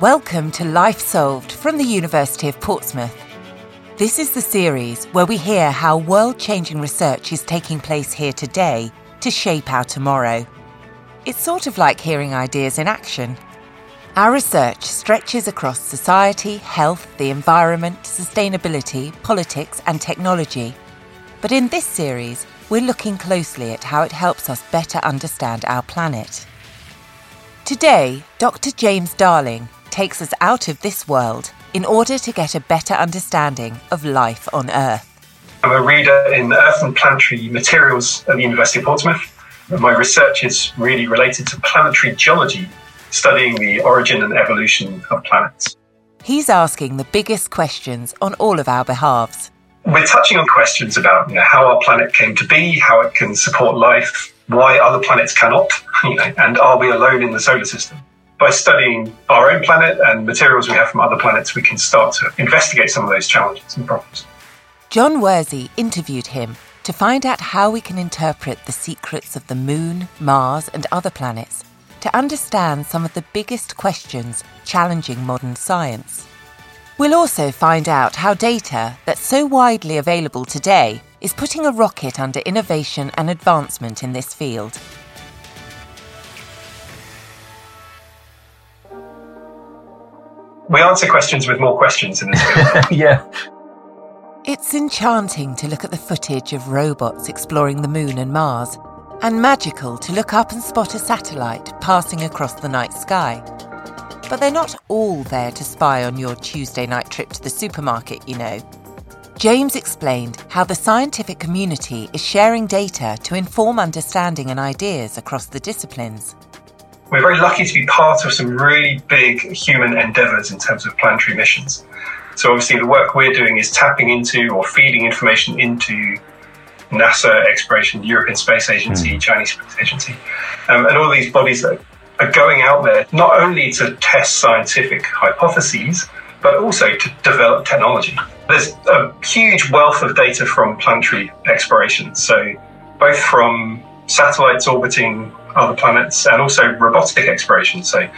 Welcome to Life Solved from the University of Portsmouth. This is the series where we hear how world changing research is taking place here today to shape our tomorrow. It's sort of like hearing ideas in action. Our research stretches across society, health, the environment, sustainability, politics, and technology. But in this series, we're looking closely at how it helps us better understand our planet. Today, Dr. James Darling takes us out of this world in order to get a better understanding of life on Earth. I'm a reader in Earth and Planetary Materials at the University of Portsmouth. My research is really related to planetary geology, studying the origin and evolution of planets. He's asking the biggest questions on all of our behalves. We're touching on questions about you know, how our planet came to be, how it can support life, why other planets cannot, you know, and are we alone in the solar system? By studying our own planet and materials we have from other planets, we can start to investigate some of those challenges and problems. John Worsey interviewed him to find out how we can interpret the secrets of the Moon, Mars, and other planets to understand some of the biggest questions challenging modern science. We'll also find out how data that's so widely available today is putting a rocket under innovation and advancement in this field. We answer questions with more questions in this yeah. It's enchanting to look at the footage of robots exploring the moon and Mars, and magical to look up and spot a satellite passing across the night sky. But they're not all there to spy on your Tuesday night trip to the supermarket, you know. James explained how the scientific community is sharing data to inform understanding and ideas across the disciplines. We're very lucky to be part of some really big human endeavours in terms of planetary missions. So, obviously, the work we're doing is tapping into or feeding information into NASA exploration, European Space Agency, mm. Chinese Space Agency, um, and all these bodies that are going out there not only to test scientific hypotheses, but also to develop technology. There's a huge wealth of data from planetary exploration. So, both from satellites orbiting other planets and also robotic exploration. So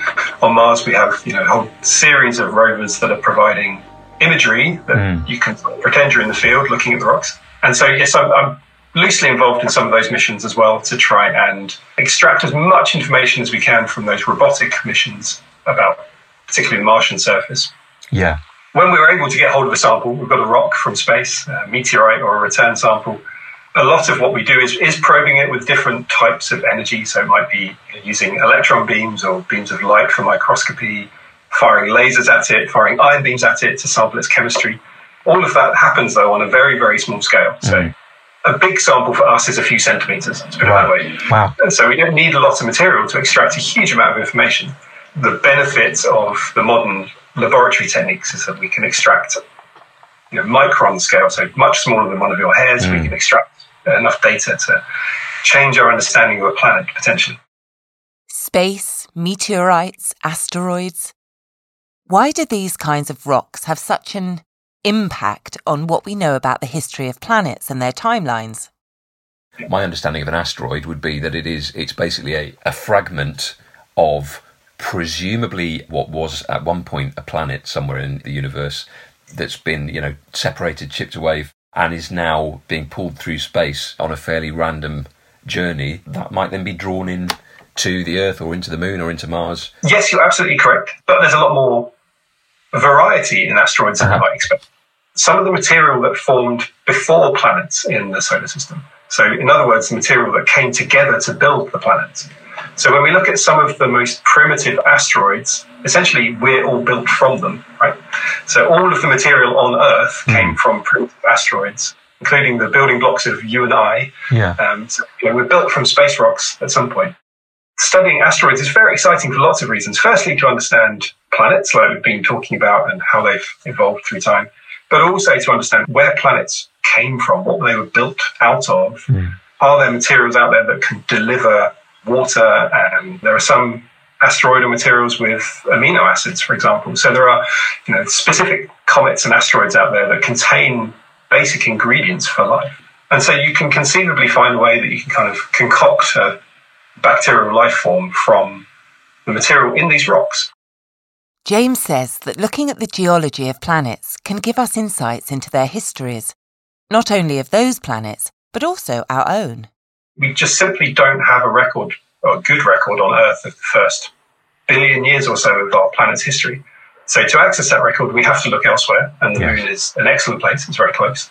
on Mars, we have you know a whole series of rovers that are providing imagery that mm. you can pretend you're in the field looking at the rocks. And so yes, I'm, I'm loosely involved in some of those missions as well to try and extract as much information as we can from those robotic missions about particularly the Martian surface. Yeah. When we were able to get hold of a sample, we've got a rock from space, a meteorite or a return sample, a lot of what we do is, is probing it with different types of energy. So it might be using electron beams or beams of light for microscopy, firing lasers at it, firing ion beams at it to sample its chemistry. All of that happens though on a very, very small scale. So mm. a big sample for us is a few centimeters, let's put wow. it that way. Wow. And so we don't need a lot of material to extract a huge amount of information. The benefit of the modern laboratory techniques is that we can extract you know, micron scale, so much smaller than one of your hairs, mm. we can extract enough data to change our understanding of a planet potentially. Space, meteorites, asteroids. Why do these kinds of rocks have such an impact on what we know about the history of planets and their timelines? My understanding of an asteroid would be that it is it's basically a, a fragment of presumably what was at one point a planet somewhere in the universe that's been, you know, separated, chipped away and is now being pulled through space on a fairly random journey, that might then be drawn in to the Earth or into the Moon or into Mars. Yes, you're absolutely correct. But there's a lot more variety in asteroids than uh-huh. you might expect. Some of the material that formed before planets in the solar system. So, in other words, the material that came together to build the planets. So, when we look at some of the most primitive asteroids, essentially we're all built from them, right? So all of the material on Earth mm. came from asteroids, including the building blocks of you and I. Yeah. Um, so, you know, we're built from space rocks at some point. Studying asteroids is very exciting for lots of reasons. Firstly, to understand planets, like we've been talking about, and how they've evolved through time, but also to understand where planets came from, what they were built out of. Mm. Are there materials out there that can deliver water? And there are some asteroidal materials with amino acids, for example. So there are you know, specific comets and asteroids out there that contain basic ingredients for life. And so you can conceivably find a way that you can kind of concoct a bacterial life form from the material in these rocks. James says that looking at the geology of planets can give us insights into their histories, not only of those planets, but also our own. We just simply don't have a record, a good record on Earth of the first billion years or so of our planet's history. So to access that record, we have to look elsewhere, and the yes. moon is an excellent place. It's very close.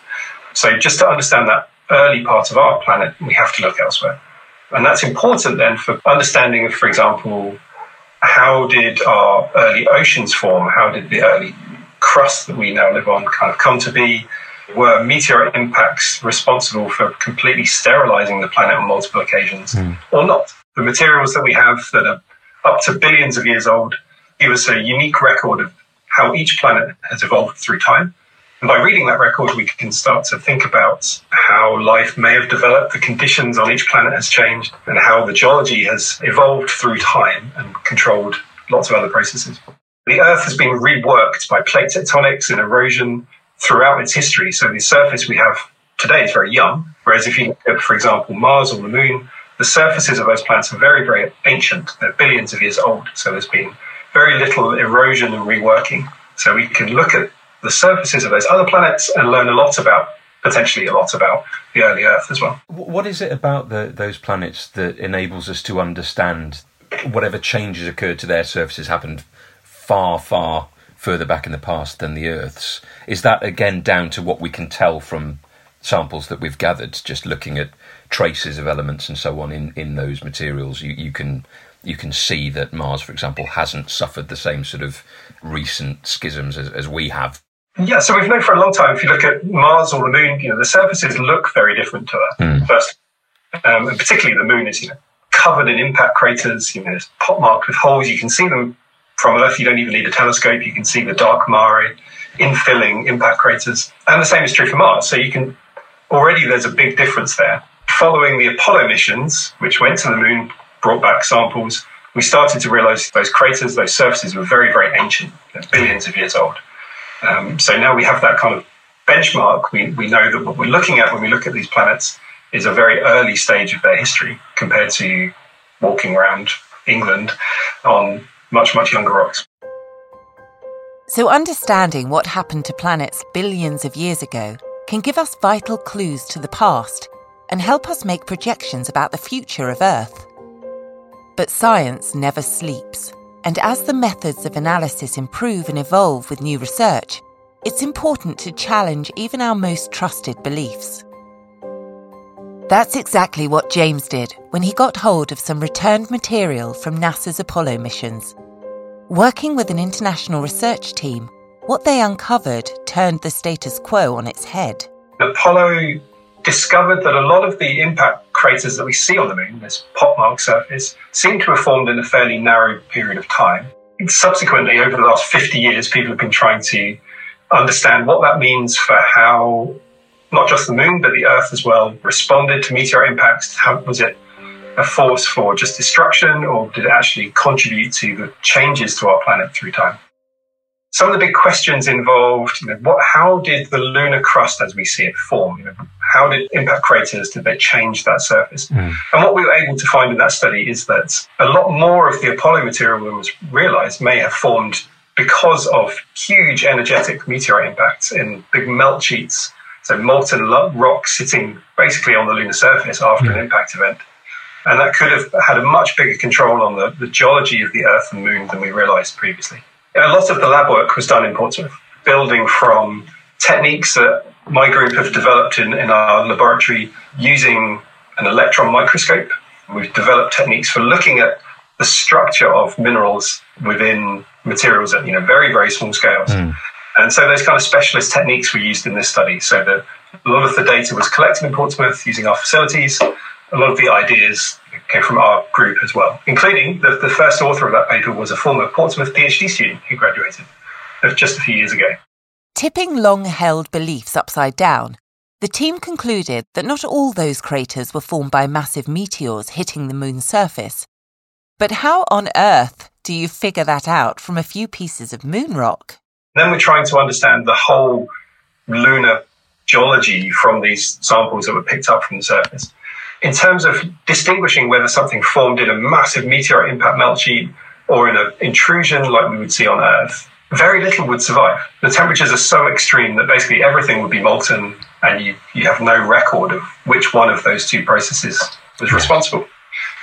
So just to understand that early part of our planet, we have to look elsewhere. And that's important then for understanding for example, how did our early oceans form? How did the early crust that we now live on kind of come to be? Were meteorite impacts responsible for completely sterilizing the planet on multiple occasions mm. or not? The materials that we have that are up to billions of years old give us a unique record of how each planet has evolved through time. And by reading that record, we can start to think about how life may have developed, the conditions on each planet has changed, and how the geology has evolved through time and controlled lots of other processes. The Earth has been reworked by plate tectonics and erosion throughout its history. So the surface we have today is very young, whereas if you look at, for example, Mars or the Moon, the surfaces of those planets are very, very ancient. They're billions of years old. So there's been very little erosion and reworking. So we can look at the surfaces of those other planets and learn a lot about potentially a lot about the early Earth as well. What is it about the, those planets that enables us to understand whatever changes occurred to their surfaces happened far, far further back in the past than the Earth's? Is that again down to what we can tell from samples that we've gathered, just looking at traces of elements and so on in, in those materials? You, you can you can see that Mars, for example, hasn't suffered the same sort of recent schisms as, as we have. Yeah, so we've known for a long time. If you look at Mars or the Moon, you know the surfaces look very different to Earth. Mm. First, um, and particularly the Moon is you know covered in impact craters. You know, it's pockmarked with holes. You can see them from Earth. You don't even need a telescope. You can see the dark mare infilling impact craters, and the same is true for Mars. So you can already there's a big difference there. Following the Apollo missions, which went to the Moon, brought back samples, we started to realize those craters, those surfaces were very, very ancient, billions of years old. Um, so now we have that kind of benchmark. We, we know that what we're looking at when we look at these planets is a very early stage of their history compared to walking around England on much, much younger rocks. So, understanding what happened to planets billions of years ago can give us vital clues to the past and help us make projections about the future of Earth. But science never sleeps. And as the methods of analysis improve and evolve with new research, it's important to challenge even our most trusted beliefs. That's exactly what James did when he got hold of some returned material from NASA's Apollo missions. Working with an international research team, what they uncovered turned the status quo on its head. Apollo discovered that a lot of the impact craters that we see on the moon, this pockmarked surface, seem to have formed in a fairly narrow period of time. Subsequently, over the last 50 years, people have been trying to understand what that means for how not just the moon, but the Earth as well responded to meteor impacts. How was it a force for just destruction, or did it actually contribute to the changes to our planet through time? Some of the big questions involved, you know, what, how did the lunar crust as we see it form? You know, how did impact craters, did they change that surface? Mm. And what we were able to find in that study is that a lot more of the Apollo material than was realized may have formed because of huge energetic meteorite impacts in big melt sheets. So molten rock sitting basically on the lunar surface after mm. an impact event. And that could have had a much bigger control on the, the geology of the Earth and Moon than we realized previously. A lot of the lab work was done in Portsmouth, building from techniques that my group have developed in, in our laboratory using an electron microscope. We've developed techniques for looking at the structure of minerals within materials at you know very very small scales. Mm. And so those kind of specialist techniques were used in this study. So that a lot of the data was collected in Portsmouth using our facilities. A lot of the ideas came from our group as well, including the, the first author of that paper was a former Portsmouth PhD student who graduated just a few years ago. Tipping long held beliefs upside down, the team concluded that not all those craters were formed by massive meteors hitting the moon's surface. But how on earth do you figure that out from a few pieces of moon rock? Then we're trying to understand the whole lunar geology from these samples that were picked up from the surface in terms of distinguishing whether something formed in a massive meteorite impact melt sheet or in an intrusion like we would see on Earth, very little would survive. The temperatures are so extreme that basically everything would be molten and you, you have no record of which one of those two processes was responsible.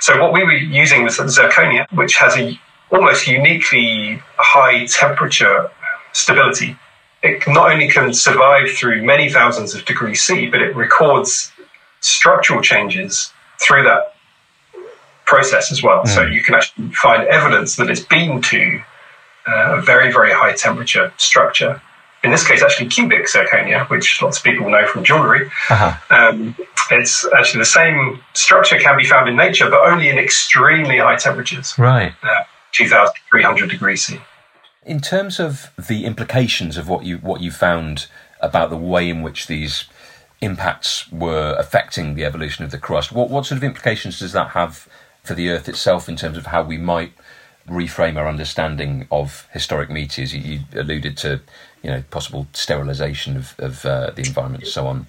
So what we were using was zirconia, which has a almost uniquely high temperature stability. It not only can survive through many thousands of degrees C, but it records structural changes through that process as well. Mm. So you can actually find evidence that it's been to uh, a very, very high temperature structure. In this case, actually cubic zirconia, which lots of people know from jewelry. Uh-huh. Um, it's actually the same structure can be found in nature, but only in extremely high temperatures. Right. Uh, 2,300 degrees C. In terms of the implications of what you what you found about the way in which these impacts were affecting the evolution of the crust, what what sort of implications does that have for the Earth itself in terms of how we might reframe our understanding of historic meteors? You, you alluded to, you know, possible sterilisation of, of uh, the environment and so on.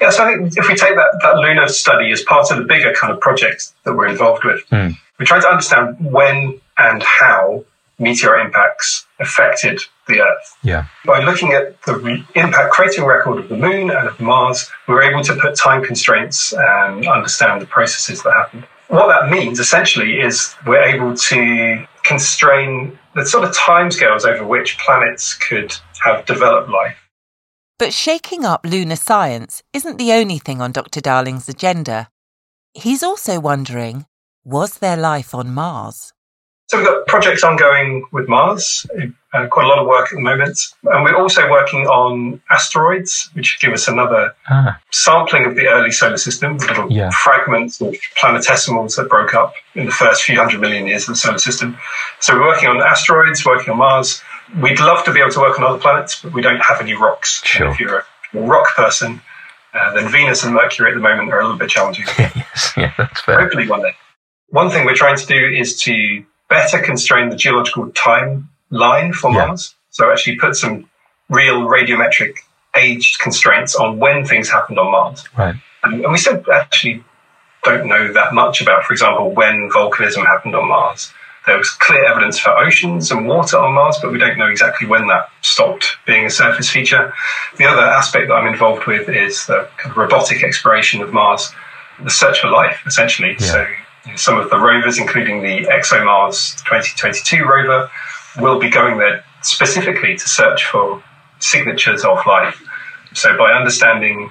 Yeah, so I think if we take that, that lunar study as part of the bigger kind of project that we're involved with, mm. we're trying to understand when and how meteor impacts affected the Earth. Yeah. By looking at the re- impact cratering record of the Moon and of Mars, we were able to put time constraints and understand the processes that happened. What that means essentially is we're able to constrain the sort of timescales over which planets could have developed life. But shaking up lunar science isn't the only thing on Dr. Darling's agenda. He's also wondering was there life on Mars? So we've got projects ongoing with Mars, uh, quite a lot of work at the moment. And we're also working on asteroids, which give us another ah. sampling of the early solar system, the little yeah. fragments of planetesimals that broke up in the first few hundred million years of the solar system. So we're working on asteroids, working on Mars. We'd love to be able to work on other planets, but we don't have any rocks. Sure. If you're a rock person, uh, then Venus and Mercury at the moment are a little bit challenging. yes, yeah, that's fair. Hopefully one day. One thing we're trying to do is to better constrain the geological timeline for yeah. Mars. So actually put some real radiometric age constraints on when things happened on Mars. Right. And, and we still actually don't know that much about, for example, when volcanism happened on Mars. There was clear evidence for oceans and water on Mars, but we don't know exactly when that stopped being a surface feature. The other aspect that I'm involved with is the kind of robotic exploration of Mars, the search for life, essentially. Yeah. So some of the rovers, including the ExoMars 2022 rover, will be going there specifically to search for signatures of life. So, by understanding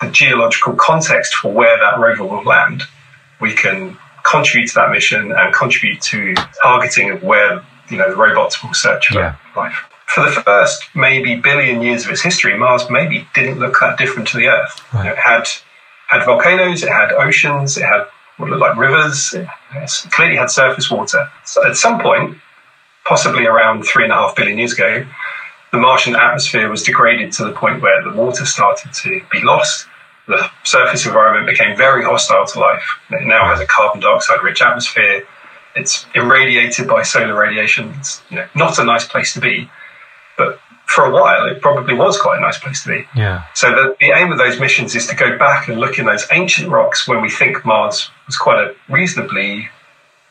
the geological context for where that rover will land, we can contribute to that mission and contribute to targeting of where you know the robots will search for yeah. life. For the first maybe billion years of its history, Mars maybe didn't look that different to the Earth. Right. You know, it had had volcanoes, it had oceans, it had what looked like rivers. It clearly had surface water. So at some point, possibly around three and a half billion years ago, the Martian atmosphere was degraded to the point where the water started to be lost. The surface environment became very hostile to life. It now has a carbon dioxide rich atmosphere. It's irradiated by solar radiation. It's you know, not a nice place to be. But for a while, it probably was quite a nice place to be. Yeah. So the, the aim of those missions is to go back and look in those ancient rocks when we think Mars was quite a reasonably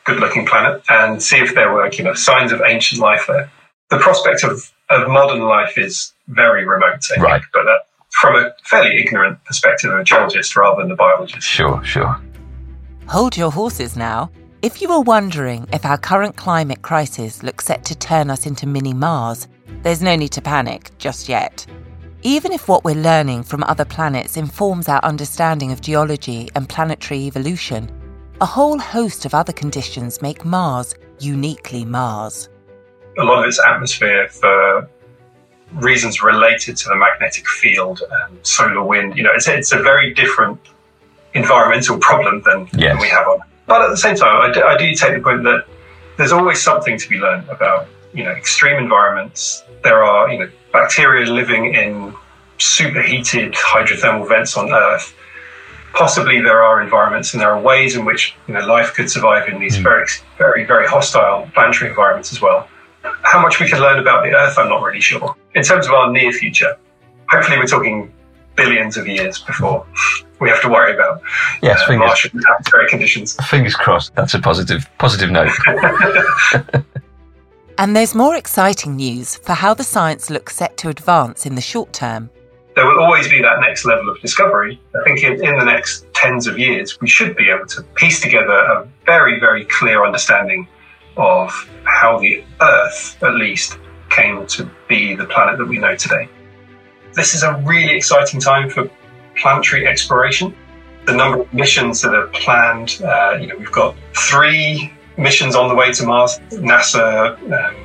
good-looking planet, and see if there were you know signs of ancient life there. The prospect of, of modern life is very remote, I right. but uh, from a fairly ignorant perspective of a geologist rather than a biologist. Sure, sure. Hold your horses now. If you were wondering if our current climate crisis looks set to turn us into mini Mars, there's no need to panic just yet. Even if what we're learning from other planets informs our understanding of geology and planetary evolution, a whole host of other conditions make Mars uniquely Mars. A lot of its atmosphere, for reasons related to the magnetic field and solar wind, you know, it's, it's a very different environmental problem than, yes. than we have on. But at the same time, I do, I do take the point that there's always something to be learned about you know extreme environments. There are you know bacteria living in superheated hydrothermal vents on Earth. Possibly there are environments and there are ways in which you know life could survive in these mm. very very very hostile planetary environments as well. How much we can learn about the Earth, I'm not really sure. In terms of our near future, hopefully we're talking billions of years before we have to worry about yes, uh, Martian atmospheric conditions. Fingers crossed. That's a positive positive note. And there's more exciting news for how the science looks set to advance in the short term. There will always be that next level of discovery. I think in, in the next tens of years, we should be able to piece together a very, very clear understanding of how the Earth, at least, came to be the planet that we know today. This is a really exciting time for planetary exploration. The number of missions that are planned, uh, you know, we've got three missions on the way to Mars. NASA, um,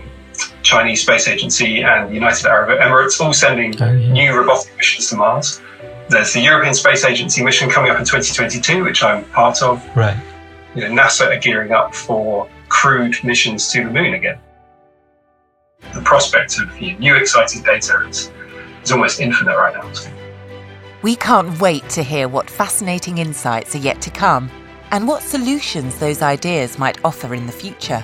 Chinese Space Agency, and the United Arab Emirates all sending oh, yeah. new robotic missions to Mars. There's the European Space Agency mission coming up in 2022, which I'm part of. Right. You know, NASA are gearing up for crewed missions to the moon again. The prospect of you know, new exciting data is, is almost infinite right now. We can't wait to hear what fascinating insights are yet to come and what solutions those ideas might offer in the future.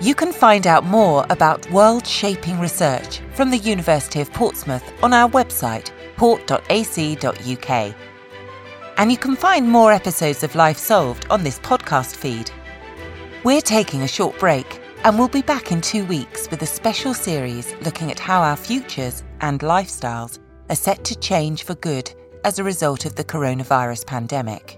You can find out more about world shaping research from the University of Portsmouth on our website, port.ac.uk. And you can find more episodes of Life Solved on this podcast feed. We're taking a short break and we'll be back in two weeks with a special series looking at how our futures and lifestyles are set to change for good as a result of the coronavirus pandemic.